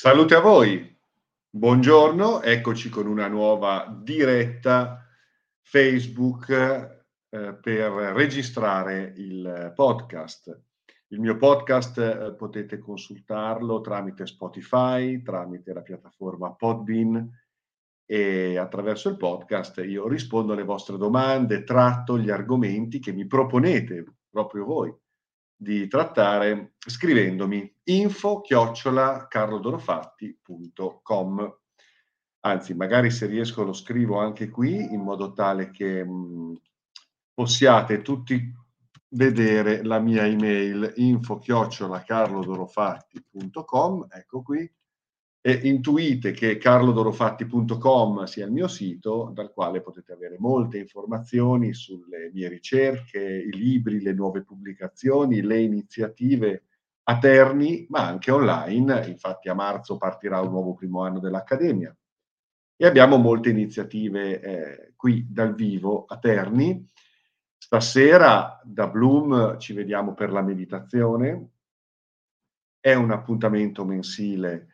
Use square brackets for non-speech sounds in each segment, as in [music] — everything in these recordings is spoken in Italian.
Salute a voi, buongiorno, eccoci con una nuova diretta Facebook eh, per registrare il podcast. Il mio podcast eh, potete consultarlo tramite Spotify, tramite la piattaforma Podbean e attraverso il podcast io rispondo alle vostre domande, tratto gli argomenti che mi proponete proprio voi di trattare scrivendomi info chiocciola carlodorofatti.com anzi magari se riesco lo scrivo anche qui in modo tale che mh, possiate tutti vedere la mia email info chiocciola carlodorofatti.com ecco qui e intuite che carlodorofatti.com sia il mio sito dal quale potete avere molte informazioni sulle mie ricerche, i libri, le nuove pubblicazioni, le iniziative a Terni, ma anche online. Infatti a marzo partirà un nuovo primo anno dell'Accademia. E abbiamo molte iniziative eh, qui dal vivo a Terni. Stasera da Bloom ci vediamo per la meditazione. È un appuntamento mensile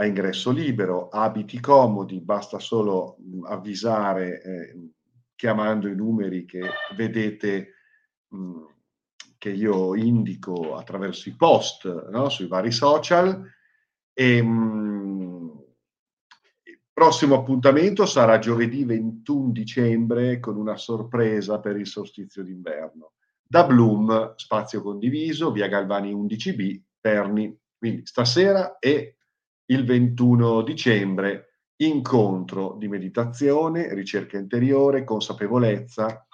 a ingresso libero, abiti comodi, basta solo mh, avvisare eh, chiamando i numeri che vedete mh, che io indico attraverso i post no? sui vari social. E, mh, il prossimo appuntamento sarà giovedì 21 dicembre con una sorpresa per il solstizio d'inverno. Da Bloom, spazio condiviso, via Galvani 11B, Terni. Quindi stasera e il 21 dicembre, incontro di meditazione, ricerca interiore, consapevolezza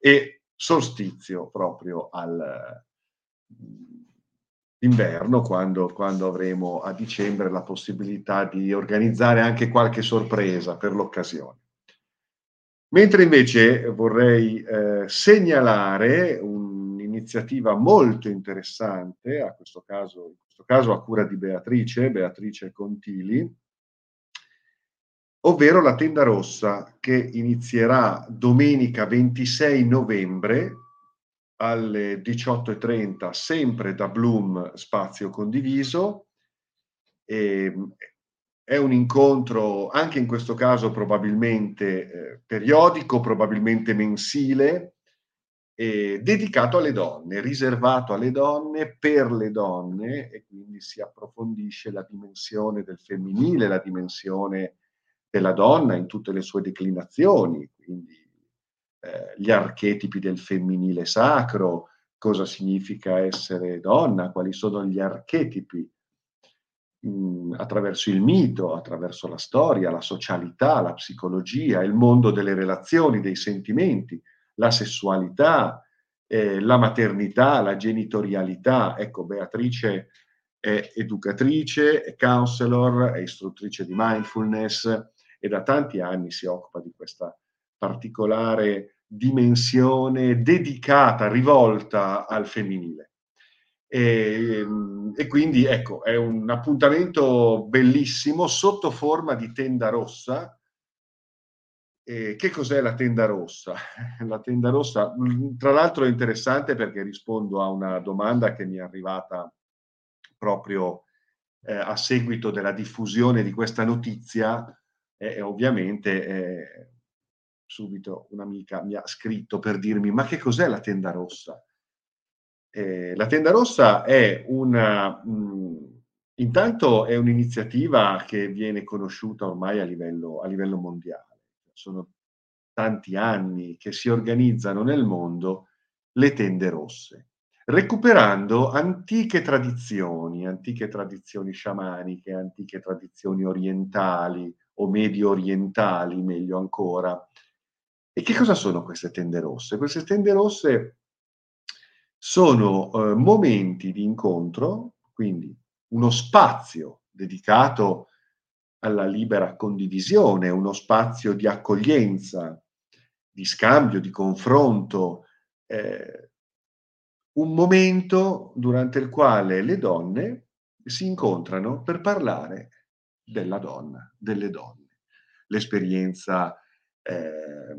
e solstizio proprio all'inverno, quando, quando avremo a dicembre la possibilità di organizzare anche qualche sorpresa per l'occasione. Mentre invece vorrei eh, segnalare un'iniziativa molto interessante, a questo caso questo caso a cura di Beatrice, Beatrice Contili, ovvero la tenda rossa che inizierà domenica 26 novembre alle 18.30 sempre da Bloom Spazio Condiviso. E, ehm, è un incontro anche in questo caso probabilmente eh, periodico, probabilmente mensile, eh, dedicato alle donne, riservato alle donne, per le donne e quindi si approfondisce la dimensione del femminile, la dimensione della donna in tutte le sue declinazioni, quindi eh, gli archetipi del femminile sacro, cosa significa essere donna, quali sono gli archetipi mm, attraverso il mito, attraverso la storia, la socialità, la psicologia, il mondo delle relazioni, dei sentimenti la sessualità, eh, la maternità, la genitorialità. Ecco, Beatrice è educatrice, è counselor, è istruttrice di mindfulness e da tanti anni si occupa di questa particolare dimensione dedicata, rivolta al femminile. E, e, quindi ecco, è un appuntamento bellissimo sotto forma di tenda rossa eh, che cos'è la tenda rossa? [laughs] la tenda rossa, mm, tra l'altro è interessante perché rispondo a una domanda che mi è arrivata proprio eh, a seguito della diffusione di questa notizia e ovviamente eh, subito un'amica mi ha scritto per dirmi ma che cos'è la tenda rossa? Eh, la tenda rossa è una... Mh, mm, intanto è un'iniziativa che viene conosciuta ormai a livello, a livello mondiale sono tanti anni che si organizzano nel mondo le tende rosse, recuperando antiche tradizioni, antiche tradizioni sciamaniche, antiche tradizioni orientali o medio orientali, meglio ancora. E che cosa sono queste tende rosse? Queste tende rosse sono eh, momenti di incontro, quindi uno spazio dedicato alla libera condivisione, uno spazio di accoglienza, di scambio, di confronto, eh, un momento durante il quale le donne si incontrano per parlare della donna, delle donne, l'esperienza eh,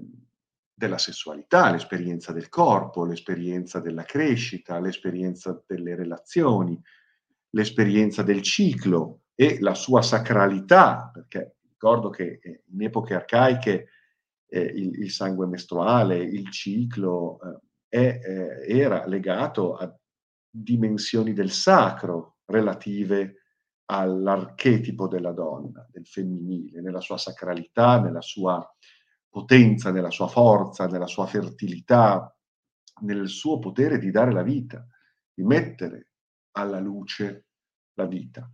della sessualità, l'esperienza del corpo, l'esperienza della crescita, l'esperienza delle relazioni, l'esperienza del ciclo, e la sua sacralità, perché ricordo che eh, in epoche arcaiche eh, il, il, sangue mestruale, il ciclo, eh, è, era legato a dimensioni del sacro relative all'archetipo della donna, del femminile, nella sua sacralità, nella sua potenza, nella sua forza, nella sua fertilità, nel suo potere di dare la vita, di mettere alla luce la vita.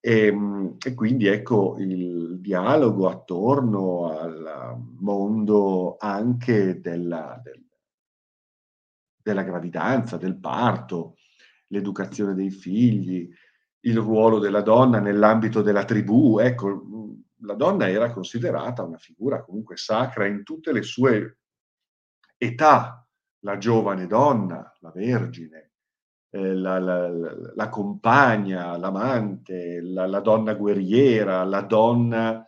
E, ehm, e, quindi ecco il dialogo attorno al mondo anche della, del, della gravidanza, del parto, l'educazione dei figli, il ruolo della donna nell'ambito della tribù. Ecco, la donna era considerata una figura comunque sacra in tutte le sue età, la giovane donna, la vergine, la, la, la, compagna, l'amante, la, la, donna guerriera, la donna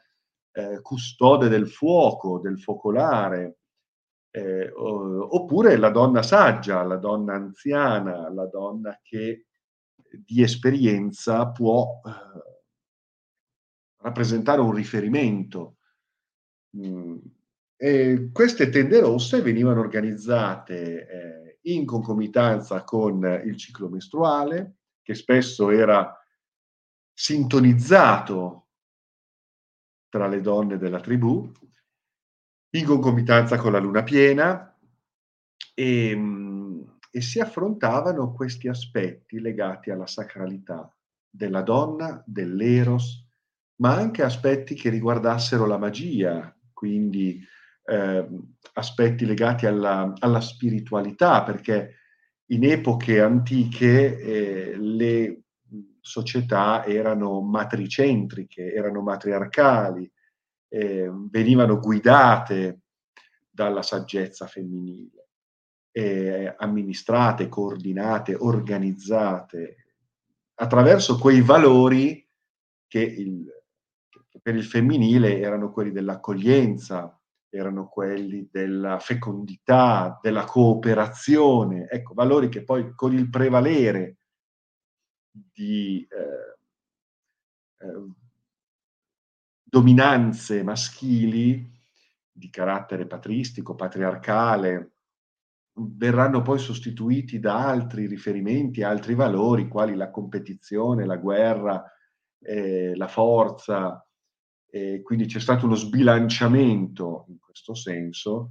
eh, custode del fuoco, del focolare, eh, oppure la donna saggia, la donna anziana, la donna che di esperienza può eh, rappresentare un riferimento. Mm. Queste tende rosse venivano organizzate eh, in concomitanza con il ciclo mestruale, che spesso era sintonizzato tra le donne della tribù, in concomitanza con la luna piena, e, mm, e si affrontavano questi aspetti legati alla sacralità della donna, dell'eros, ma anche aspetti che riguardassero la magia, quindi eh, aspetti legati alla, alla, spiritualità, perché in epoche antiche eh, le società erano matricentriche, erano matriarcali, eh, venivano guidate dalla saggezza femminile, amministrate, coordinate, organizzate attraverso quei valori che il, per il femminile erano quelli dell'accoglienza, erano quelli della fecondità, della cooperazione, ecco, valori che poi con il prevalere di eh, eh, dominanze maschili di carattere patristico, patriarcale, verranno poi sostituiti da altri riferimenti, altri valori, quali la competizione, la guerra, eh, la forza, e quindi c'è stato uno sbilanciamento in questo senso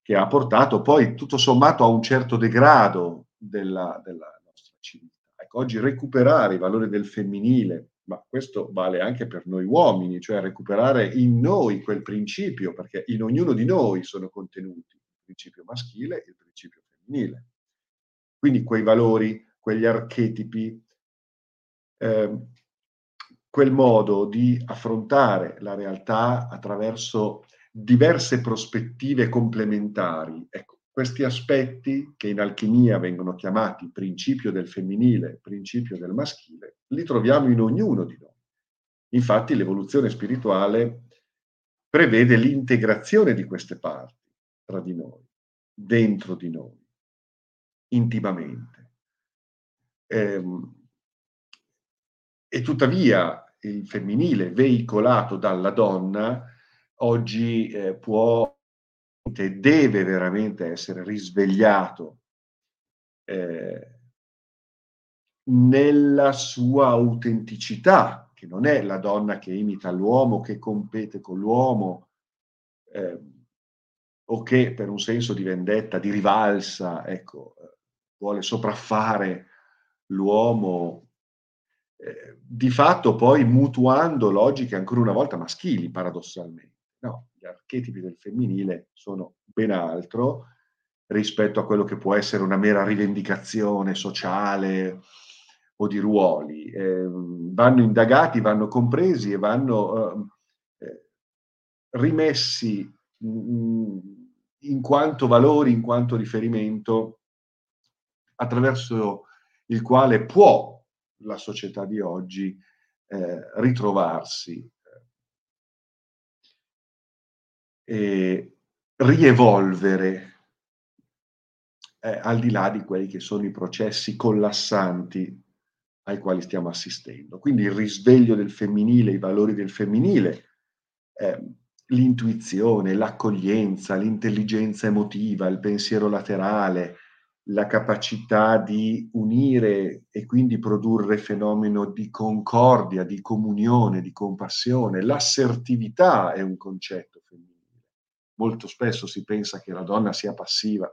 che ha portato poi tutto sommato a un certo degrado della, della nostra civiltà. Ecco, oggi recuperare i valori del femminile, ma questo vale anche per noi uomini, cioè recuperare in noi quel principio, perché in ognuno di noi sono contenuti il principio maschile e il principio femminile. Quindi quei valori, quegli archetipi, eh, quel modo di affrontare la realtà attraverso diverse prospettive complementari. Ecco, questi aspetti che in alchimia vengono chiamati principio del femminile, principio del maschile, li troviamo in ognuno di noi. Infatti l'evoluzione spirituale prevede l'integrazione di queste parti tra di noi, dentro di noi, intimamente. Ehm, e tuttavia il femminile veicolato dalla donna oggi eh, può e deve veramente essere risvegliato eh, nella sua autenticità, che non è la donna che imita l'uomo, che compete con l'uomo, eh, o che per un senso di vendetta, di rivalsa, ecco, vuole sopraffare l'uomo eh, di fatto poi mutuando logiche ancora una volta maschili, paradossalmente. No, gli archetipi del femminile sono ben altro rispetto a quello che può essere una mera rivendicazione sociale o di ruoli. Eh, vanno indagati, vanno compresi e vanno eh, rimessi mh, in quanto valori, in quanto riferimento attraverso il quale può la società di oggi eh, ritrovarsi eh, e rievolvere eh, al di là di quelli che sono i processi collassanti ai quali stiamo assistendo. Quindi il risveglio del femminile, i valori del femminile, eh, l'intuizione, l'accoglienza, l'intelligenza emotiva, il pensiero laterale, la capacità di unire e quindi produrre fenomeno di concordia, di comunione, di compassione. L'assertività è un concetto femminile. Molto spesso si pensa che la donna sia passiva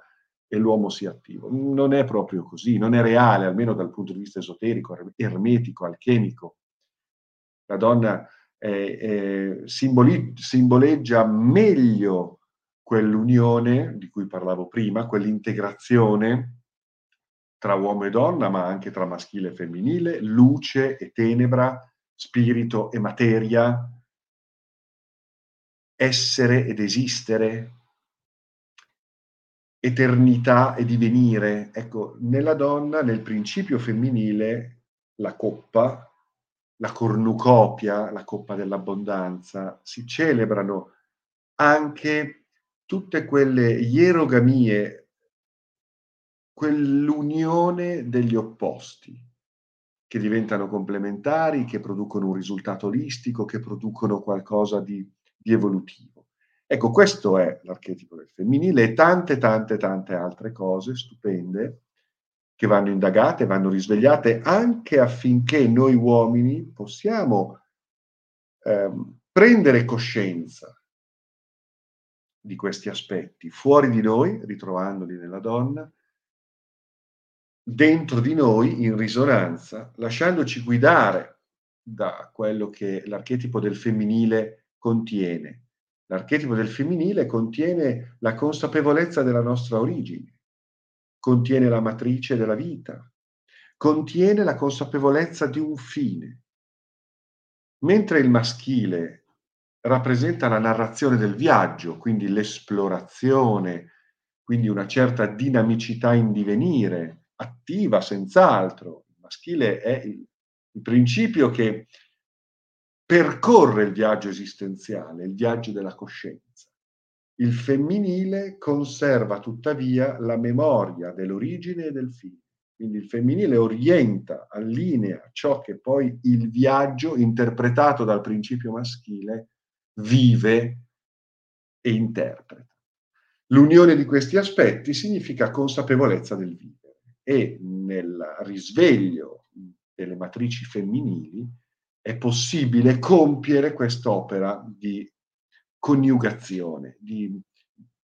e l'uomo sia attivo. Non è proprio così, non è reale, almeno dal punto di vista esoterico, ermetico, alchemico. La donna eh, eh, simboli- simboleggia meglio quell'unione di cui parlavo prima, quell'integrazione tra uomo e donna, ma anche tra maschile e femminile, luce e tenebra, spirito e materia, essere ed esistere, eternità e divenire. Ecco, nella donna, nel principio femminile, la coppa, la cornucopia, la coppa dell'abbondanza, si celebrano anche tutte quelle ierogamie, quell'unione degli opposti che diventano complementari, che producono un risultato olistico, che producono qualcosa di, di evolutivo. Ecco, questo è l'archetipo del femminile e tante, tante, tante altre cose stupende che vanno indagate, vanno risvegliate anche affinché noi uomini possiamo ehm, prendere coscienza di questi aspetti fuori di noi, ritrovandoli nella donna, dentro di noi in risonanza, lasciandoci guidare da quello che l'archetipo del femminile contiene. L'archetipo del femminile contiene la consapevolezza della nostra origine, contiene la matrice della vita, contiene la consapevolezza di un fine. Mentre il maschile rappresenta la narrazione del viaggio, quindi l'esplorazione, quindi una certa dinamicità in divenire, attiva senz'altro. Il maschile è il, principio che percorre il viaggio esistenziale, il viaggio della coscienza. Il femminile conserva tuttavia la memoria dell'origine e del fine. Quindi il femminile orienta, allinea ciò che poi il viaggio, interpretato dal principio maschile, vive e interpreta. L'unione di questi aspetti significa consapevolezza del vivere e nel risveglio delle matrici femminili è possibile compiere quest'opera di coniugazione, di,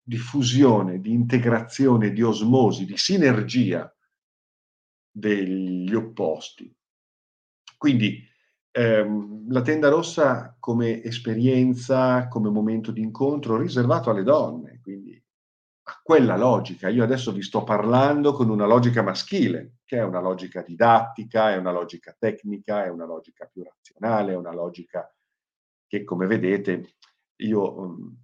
di fusione, di integrazione, di osmosi, di sinergia degli opposti. Quindi ehm, la tenda rossa come esperienza, come momento di incontro riservato alle donne, quindi a quella logica. Io adesso vi sto parlando con una logica maschile, che è una logica didattica, è una logica tecnica, è una logica più razionale, è una logica che, come vedete, io um,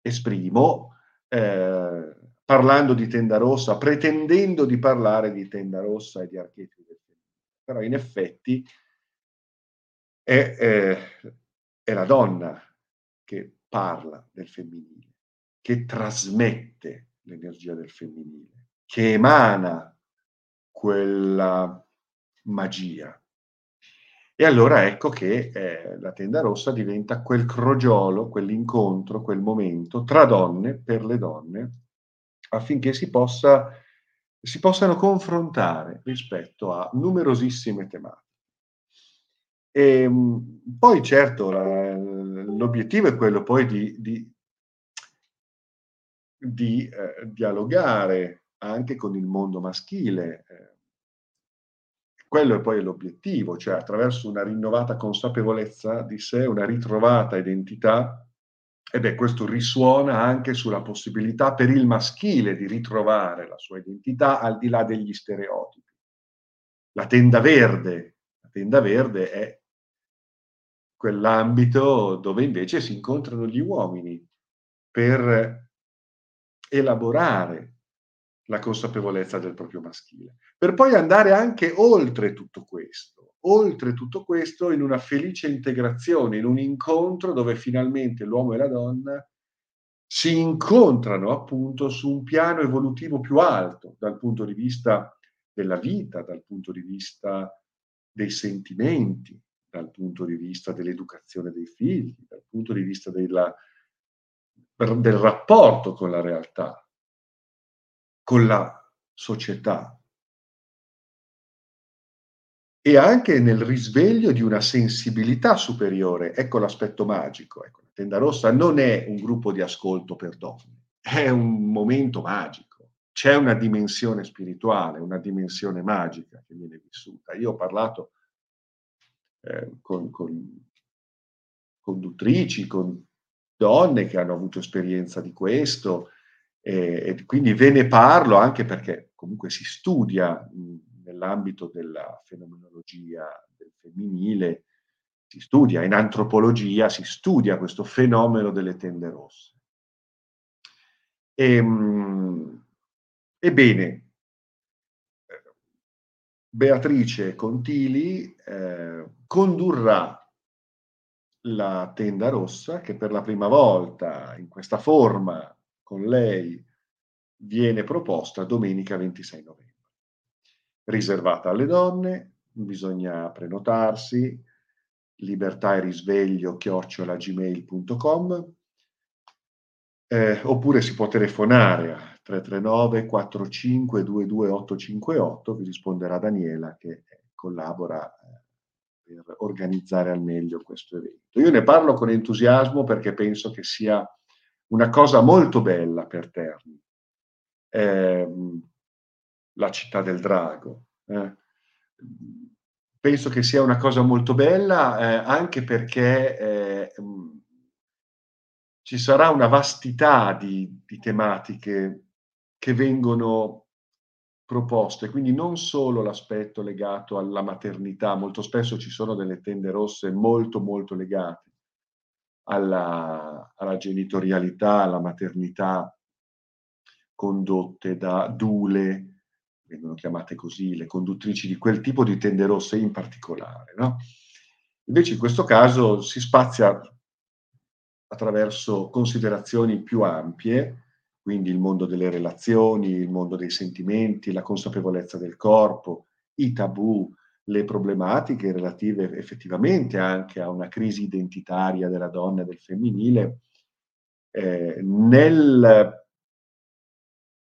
esprimo eh, parlando di tenda rossa, pretendendo di parlare di tenda rossa e di archetipi del femminile. Però in effetti è, eh, è la donna che parla del femminile, che trasmette l'energia del femminile, che emana quella magia e allora ecco che eh, la tenda rossa diventa quel crogiolo, quell'incontro, quel momento tra donne, per le donne, affinché si, possa, si possano confrontare rispetto a numerosissime tematiche. E, ehm, poi certo la, l'obiettivo è quello poi di, di, di eh, dialogare anche con il mondo maschile. Eh, quello è poi l'obiettivo, cioè attraverso una rinnovata consapevolezza di sé, una ritrovata identità, e beh, questo risuona anche sulla possibilità per il maschile di ritrovare la sua identità al di là degli stereotipi. La tenda verde, la tenda verde è quell'ambito dove invece si incontrano gli uomini per elaborare la consapevolezza del proprio maschile, per poi andare anche oltre tutto questo, oltre tutto questo in una felice integrazione, in un incontro dove finalmente l'uomo e la donna si incontrano appunto su un piano evolutivo più alto dal punto di vista della vita, dal punto di vista dei sentimenti, dal punto di vista dell'educazione dei figli, dal punto di vista della, del rapporto con la realtà, con la società e anche nel risveglio di una sensibilità superiore. Ecco l'aspetto magico. Ecco, la tenda rossa non è un gruppo di ascolto per donne, è un momento magico. C'è una dimensione spirituale, una dimensione magica che viene vissuta. Io ho parlato eh, con, con conduttrici, con donne che hanno avuto esperienza di questo e, e quindi ve ne parlo anche perché comunque si studia mh, nell'ambito della fenomenologia del femminile, si studia in antropologia, si studia questo fenomeno delle tende rosse. E, mh, ebbene, Beatrice Contili eh, condurrà la tenda rossa che per la prima volta in questa forma con lei viene proposta domenica 26 novembre. Riservata alle donne, bisogna prenotarsi, libertà e risveglio chiocciolagmail.com eh, oppure si può telefonare a 339 45 22 858, vi risponderà Daniela che collabora eh, per organizzare al meglio questo evento. Io ne parlo con entusiasmo perché penso che sia una cosa molto bella per Terni, eh, la città del drago. Eh. Penso che sia una cosa molto bella eh, anche perché eh, ci sarà una vastità di, di tematiche che vengono proposte, quindi non solo l'aspetto legato alla maternità, molto spesso ci sono delle tende rosse molto molto legate alla, alla genitorialità, alla maternità condotte da dule, vengono chiamate così, le conduttrici di quel tipo di tende rosse in particolare. No? Invece in questo caso si spazia attraverso considerazioni più ampie, quindi il mondo delle relazioni, il mondo dei sentimenti, la consapevolezza del corpo, i tabù, le problematiche relative effettivamente anche a una crisi identitaria della donna e del femminile, eh, nel,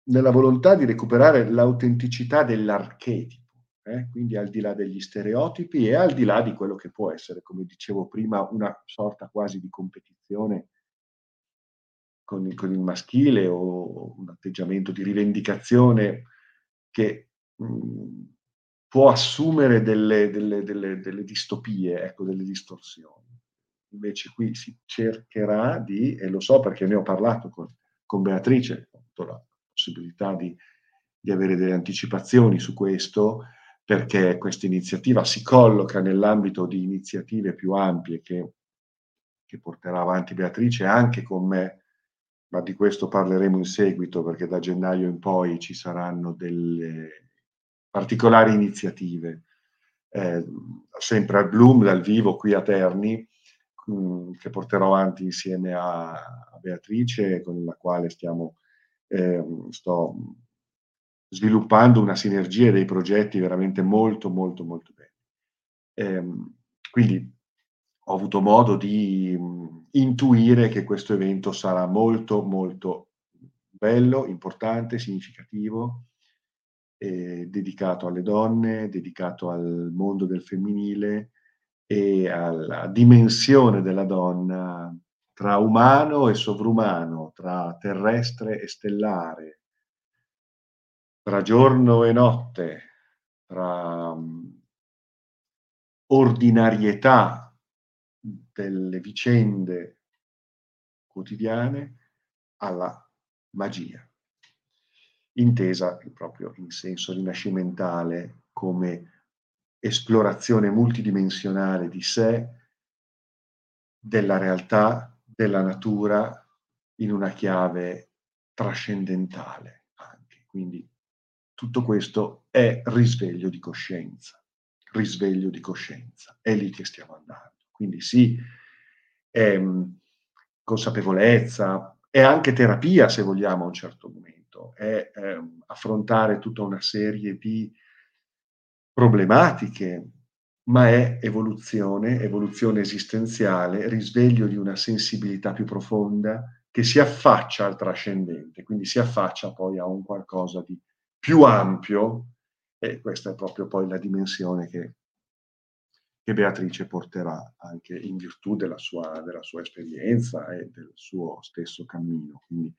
nella volontà di recuperare l'autenticità dell'archetipo, eh? quindi al di là degli stereotipi e al di là di quello che può essere, come dicevo prima, una sorta quasi di competizione con il, con il maschile o un atteggiamento di rivendicazione che mh, può assumere delle, delle, delle, delle distopie, ecco, delle distorsioni. Invece qui si cercherà di, e lo so perché ne ho parlato con, con Beatrice, ho la possibilità di, di avere delle anticipazioni su questo, perché questa iniziativa si colloca nell'ambito di iniziative più ampie che, che porterà avanti Beatrice anche con me ma di questo parleremo in seguito perché da gennaio in poi ci saranno delle particolari iniziative, eh, sempre al Bloom, dal vivo qui a Terni, mh, mm, che porterò avanti insieme a, a, Beatrice, con la quale stiamo, eh, sto sviluppando una sinergia dei progetti veramente molto, molto, molto belli. Eh, quindi ho avuto modo di mh, intuire che questo evento sarà molto, molto bello, importante, significativo, eh, dedicato alle donne, dedicato al mondo del femminile e alla dimensione della donna tra umano e sovrumano, tra terrestre e stellare, tra giorno e notte, tra um, ordinarietà delle vicende quotidiane alla magia, intesa proprio in senso rinascimentale come esplorazione multidimensionale di sé, della realtà, della natura, in una chiave trascendentale anche. Quindi tutto questo è risveglio di coscienza, risveglio di coscienza, è lì che stiamo andando. Quindi sì, ehm, consapevolezza, è anche terapia se vogliamo a un certo momento, è ehm, affrontare tutta una serie di problematiche ma è evoluzione, evoluzione esistenziale, risveglio di una sensibilità più profonda che si affaccia al trascendente, quindi si affaccia poi a un qualcosa di più ampio e questa è proprio poi la dimensione che, che Beatrice porterà anche in virtù della sua, della sua esperienza e del suo stesso cammino. Quindi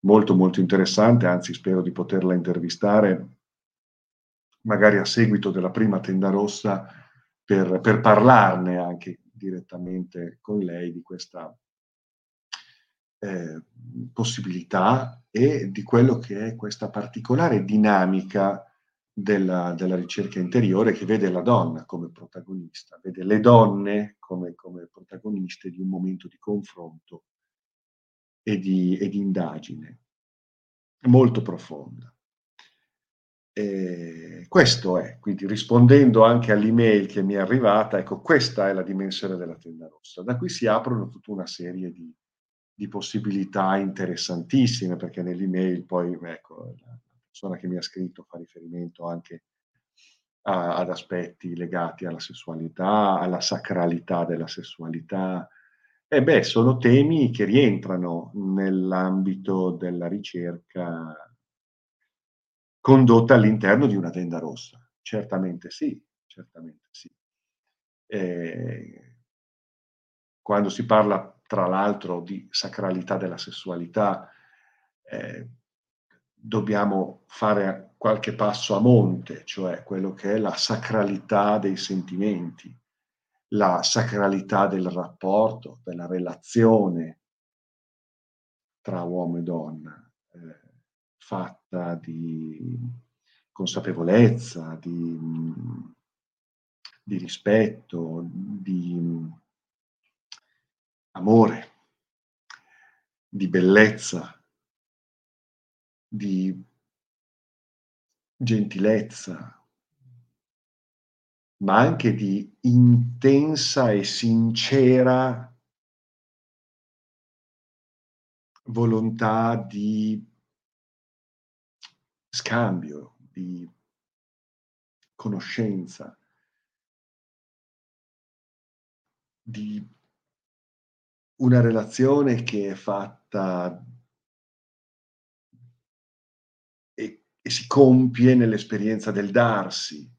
molto molto interessante, anzi spero di poterla intervistare magari a seguito della prima tenda rossa per, per parlarne anche direttamente con lei di questa eh, possibilità e di quello che è questa particolare dinamica della, della, ricerca interiore che vede la donna come protagonista, vede le donne come, come protagoniste di un momento di confronto e di, e di indagine molto profonda. E questo è, quindi rispondendo anche all'email che mi è arrivata, ecco, questa è la dimensione della tenda rossa. Da qui si aprono tutta una serie di, di possibilità interessantissime, perché nell'email poi, ecco, persona che mi ha scritto fa riferimento anche a, ad aspetti legati alla sessualità, alla sacralità della sessualità. E beh, sono temi che rientrano nell'ambito della ricerca condotta all'interno di una tenda rossa. Certamente sì, certamente sì. Eh, quando si parla tra l'altro di sacralità della sessualità, eh, dobbiamo fare qualche passo a monte, cioè quello che è la sacralità dei sentimenti, la sacralità del rapporto, della relazione tra uomo e donna, eh, fatta di consapevolezza, di, di rispetto, di amore, di bellezza, di gentilezza, ma anche di intensa e sincera volontà di scambio, di conoscenza, di una relazione che è fatta e, si compie nell'esperienza del darsi.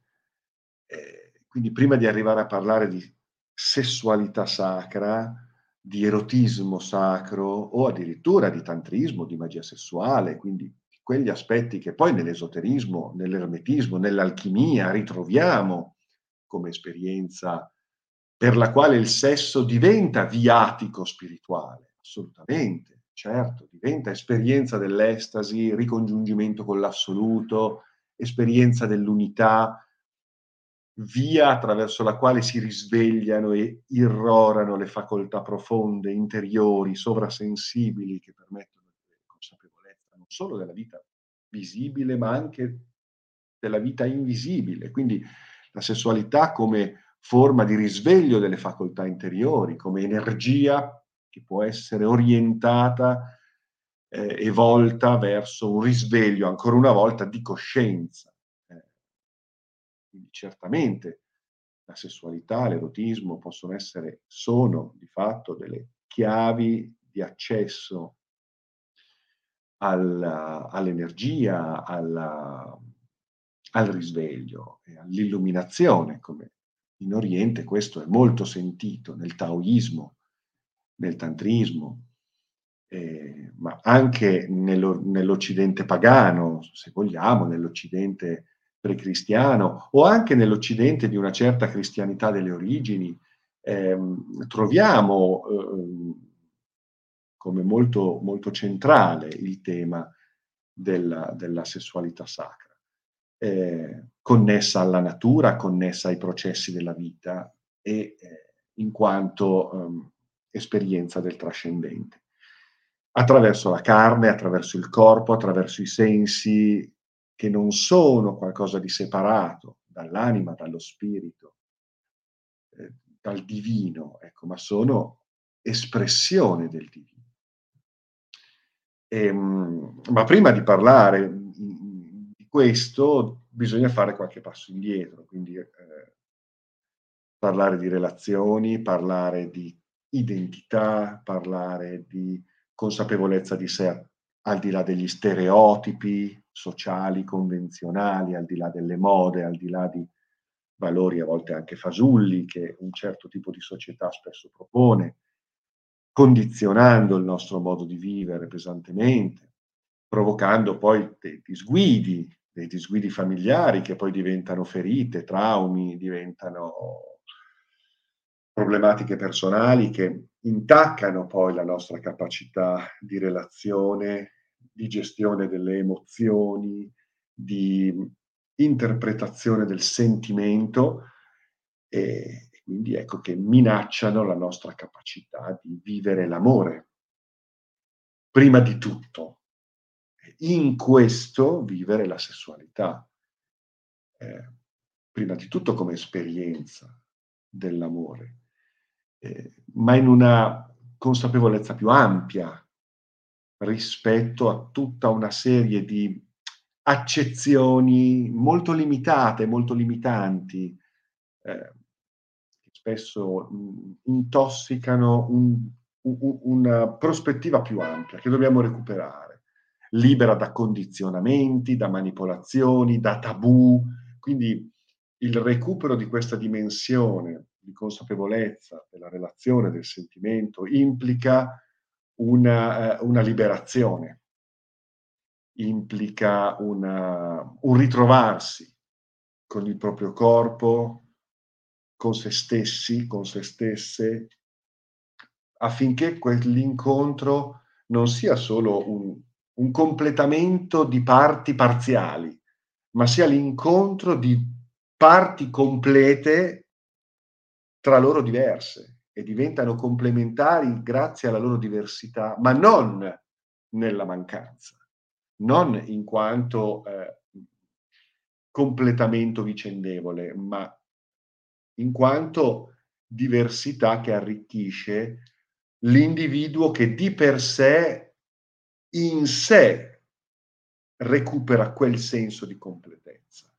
Eh, quindi prima di arrivare a parlare di sessualità sacra, di erotismo sacro o addirittura di tantrismo, di magia sessuale, quindi quegli aspetti che poi nell'esoterismo, nell'ermetismo, nell'alchimia ritroviamo come esperienza per la quale il sesso diventa viatico spirituale, assolutamente, certo, diventa esperienza dell'estasi, ricongiungimento con l'assoluto, esperienza dell'unità, via attraverso la quale si risvegliano e irrorano le facoltà profonde, interiori, sovrasensibili che permettono di consapevolezza non solo della vita visibile, ma anche della vita invisibile. Quindi la sessualità come forma di risveglio delle facoltà interiori, come energia che può essere orientata eh, e volta verso un risveglio, ancora una volta, di coscienza. Eh, quindi certamente la sessualità, l'erotismo possono essere, sono di fatto delle chiavi di accesso alla, all'energia, alla, al risveglio e all'illuminazione, come in Oriente questo è molto sentito nel taoismo, nel tantrismo, eh, ma anche nello, nell'Occidente pagano, se vogliamo, nell'Occidente precristiano o anche nell'Occidente di una certa cristianità delle origini, ehm, troviamo eh, come molto, molto centrale il tema della, della sessualità sacra eh, connessa alla natura, connessa ai processi della vita e eh, in quanto um, esperienza del trascendente. Attraverso la carne, attraverso il corpo, attraverso i sensi che non sono qualcosa di separato dall'anima, dallo spirito, eh, dal divino, ecco, ma sono espressione del divino. E, ehm, ma prima di parlare questo bisogna fare qualche passo indietro, quindi eh, parlare di relazioni, parlare di identità, parlare di consapevolezza di sé al di là degli stereotipi sociali, convenzionali, al di là delle mode, al di là di valori a volte anche fasulli che un certo tipo di società spesso propone, condizionando il nostro modo di vivere pesantemente, provocando poi dei disguidi, dei disguidi familiari che poi diventano ferite, traumi, diventano problematiche personali che intaccano poi la nostra capacità di relazione, di gestione delle emozioni, di interpretazione del sentimento e quindi ecco che minacciano la nostra capacità di vivere l'amore. Prima di tutto, in questo vivere la sessualità, eh, prima di tutto come esperienza dell'amore eh, ma in una consapevolezza più ampia rispetto a tutta una serie di accezioni molto limitate, molto limitanti, eh, che spesso mh, intossicano un, un, una prospettiva più ampia che dobbiamo recuperare, libera da condizionamenti, da manipolazioni, da tabù. Quindi il recupero di questa dimensione di consapevolezza della relazione, del sentimento, implica una, eh, una liberazione, implica una, un ritrovarsi con il proprio corpo, con se stessi, con se stesse, affinché quell'incontro non sia solo un, un completamento di parti parziali, ma sia l'incontro di parti complete tra loro diverse e diventano complementari grazie alla loro diversità, ma non nella mancanza, non in quanto eh, completamento vicendevole, ma in quanto diversità che arricchisce l'individuo che di per sé, in sé, recupera quel senso di completezza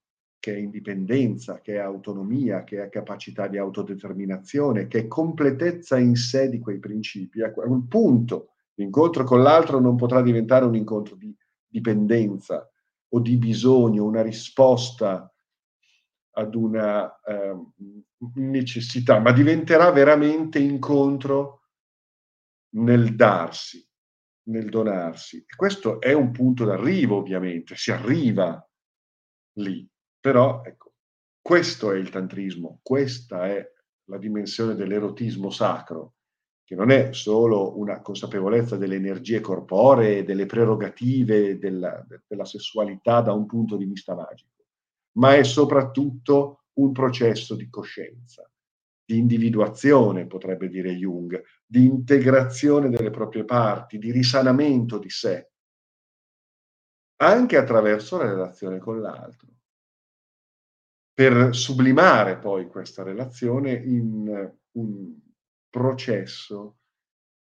che è indipendenza, che è autonomia, che è capacità di autodeterminazione, che è completezza in sé di quei principi. A quel punto l'incontro con l'altro non potrà diventare un incontro di dipendenza o di bisogno, una risposta ad una eh, necessità, ma diventerà veramente incontro nel darsi, nel donarsi. E questo è un punto d'arrivo, ovviamente, si arriva lì. Però, ecco, questo è il tantrismo, questa è la dimensione dell'erotismo sacro, che non è solo una consapevolezza delle energie corporee, delle prerogative della, della sessualità da un punto di vista magico, ma è soprattutto un processo di coscienza, di individuazione, potrebbe dire Jung, di integrazione delle proprie parti, di risanamento di sé, anche attraverso la relazione con l'altro per sublimare poi questa relazione in un processo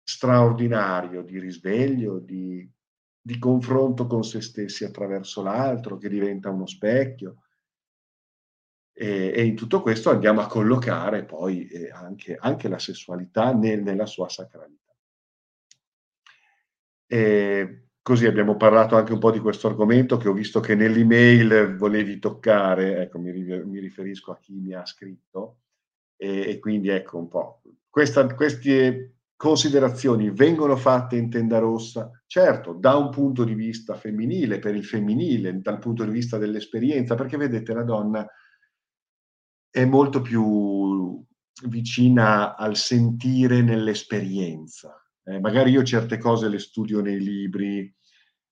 straordinario di risveglio, di, di confronto con se stessi attraverso l'altro, che diventa uno specchio. E, e in tutto questo andiamo a collocare poi eh, anche, anche, la sessualità nel, nella sua sacralità. E, Così abbiamo parlato anche un po' di questo argomento che ho visto che nell'email volevi toccare, ecco, mi, mi riferisco a chi mi ha scritto, e, e quindi ecco un po'. Questa, queste considerazioni vengono fatte in tenda rossa, certo, da un punto di vista femminile, per il femminile, dal punto di vista dell'esperienza, perché vedete la donna è molto più vicina al sentire nell'esperienza. Eh, magari io certe cose le studio nei libri,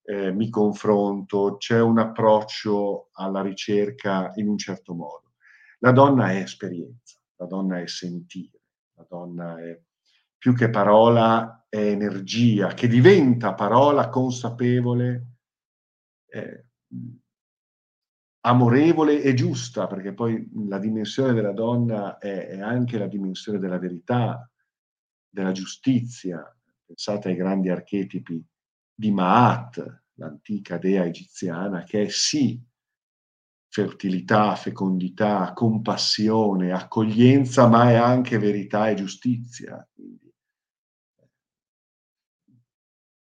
eh, mi confronto, c'è un approccio alla ricerca in un certo modo. La donna è esperienza, la donna è sentire, la donna è più che parola, è energia che diventa parola consapevole, eh, amorevole e giusta, perché poi la dimensione della donna è, è anche la dimensione della verità, della giustizia. Pensate ai grandi archetipi di Maat, l'antica dea egiziana, che è sì fertilità, fecondità, compassione, accoglienza, ma è anche verità e giustizia. Quindi,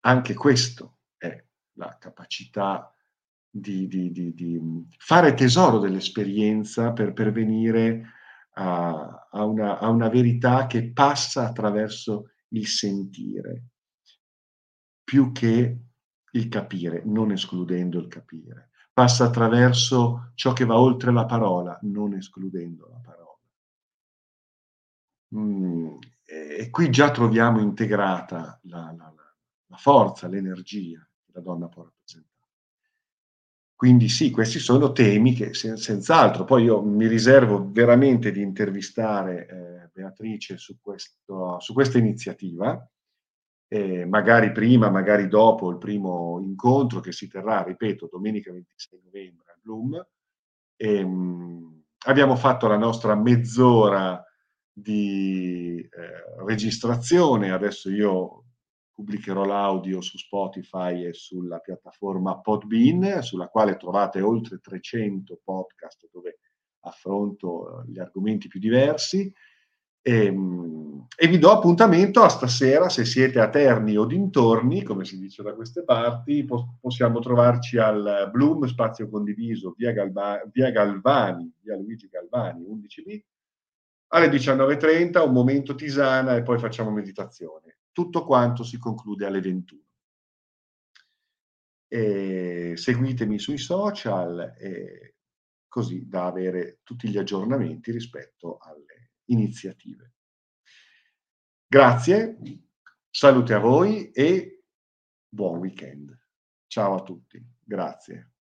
anche questo è la capacità di, di, di, di fare tesoro dell'esperienza per pervenire a, a, una, a una verità che passa attraverso il sentire, più che il capire, non escludendo il capire passa attraverso ciò che va oltre la parola, non escludendo la parola. Mm, e qui già troviamo integrata la, la, la forza, l'energia che la donna può rappresentare. Quindi sì, questi sono temi che sen- senz'altro, poi io mi riservo veramente di intervistare eh, Beatrice su, questo, su questa iniziativa, eh, magari prima, magari dopo il primo incontro che si terrà, ripeto, domenica 26 novembre a Bloom. Ehm, abbiamo fatto la nostra mezz'ora di eh, registrazione, adesso io pubblicherò l'audio su Spotify e sulla piattaforma Podbean, sulla quale trovate oltre 300 podcast dove affronto eh, gli argomenti più diversi. E, ehm, e, vi do appuntamento a stasera, se siete a Terni o dintorni, come si dice da queste parti, po- possiamo trovarci al Bloom Spazio Condiviso, via, Galba- via Galvani, via Luigi Galvani, 11B, alle 19.30, un momento tisana e poi facciamo meditazione. Tutto quanto si conclude alle 21. E seguitemi sui social, così da avere tutti gli aggiornamenti rispetto alle iniziative. Grazie, salute a voi e buon weekend. Ciao a tutti, grazie.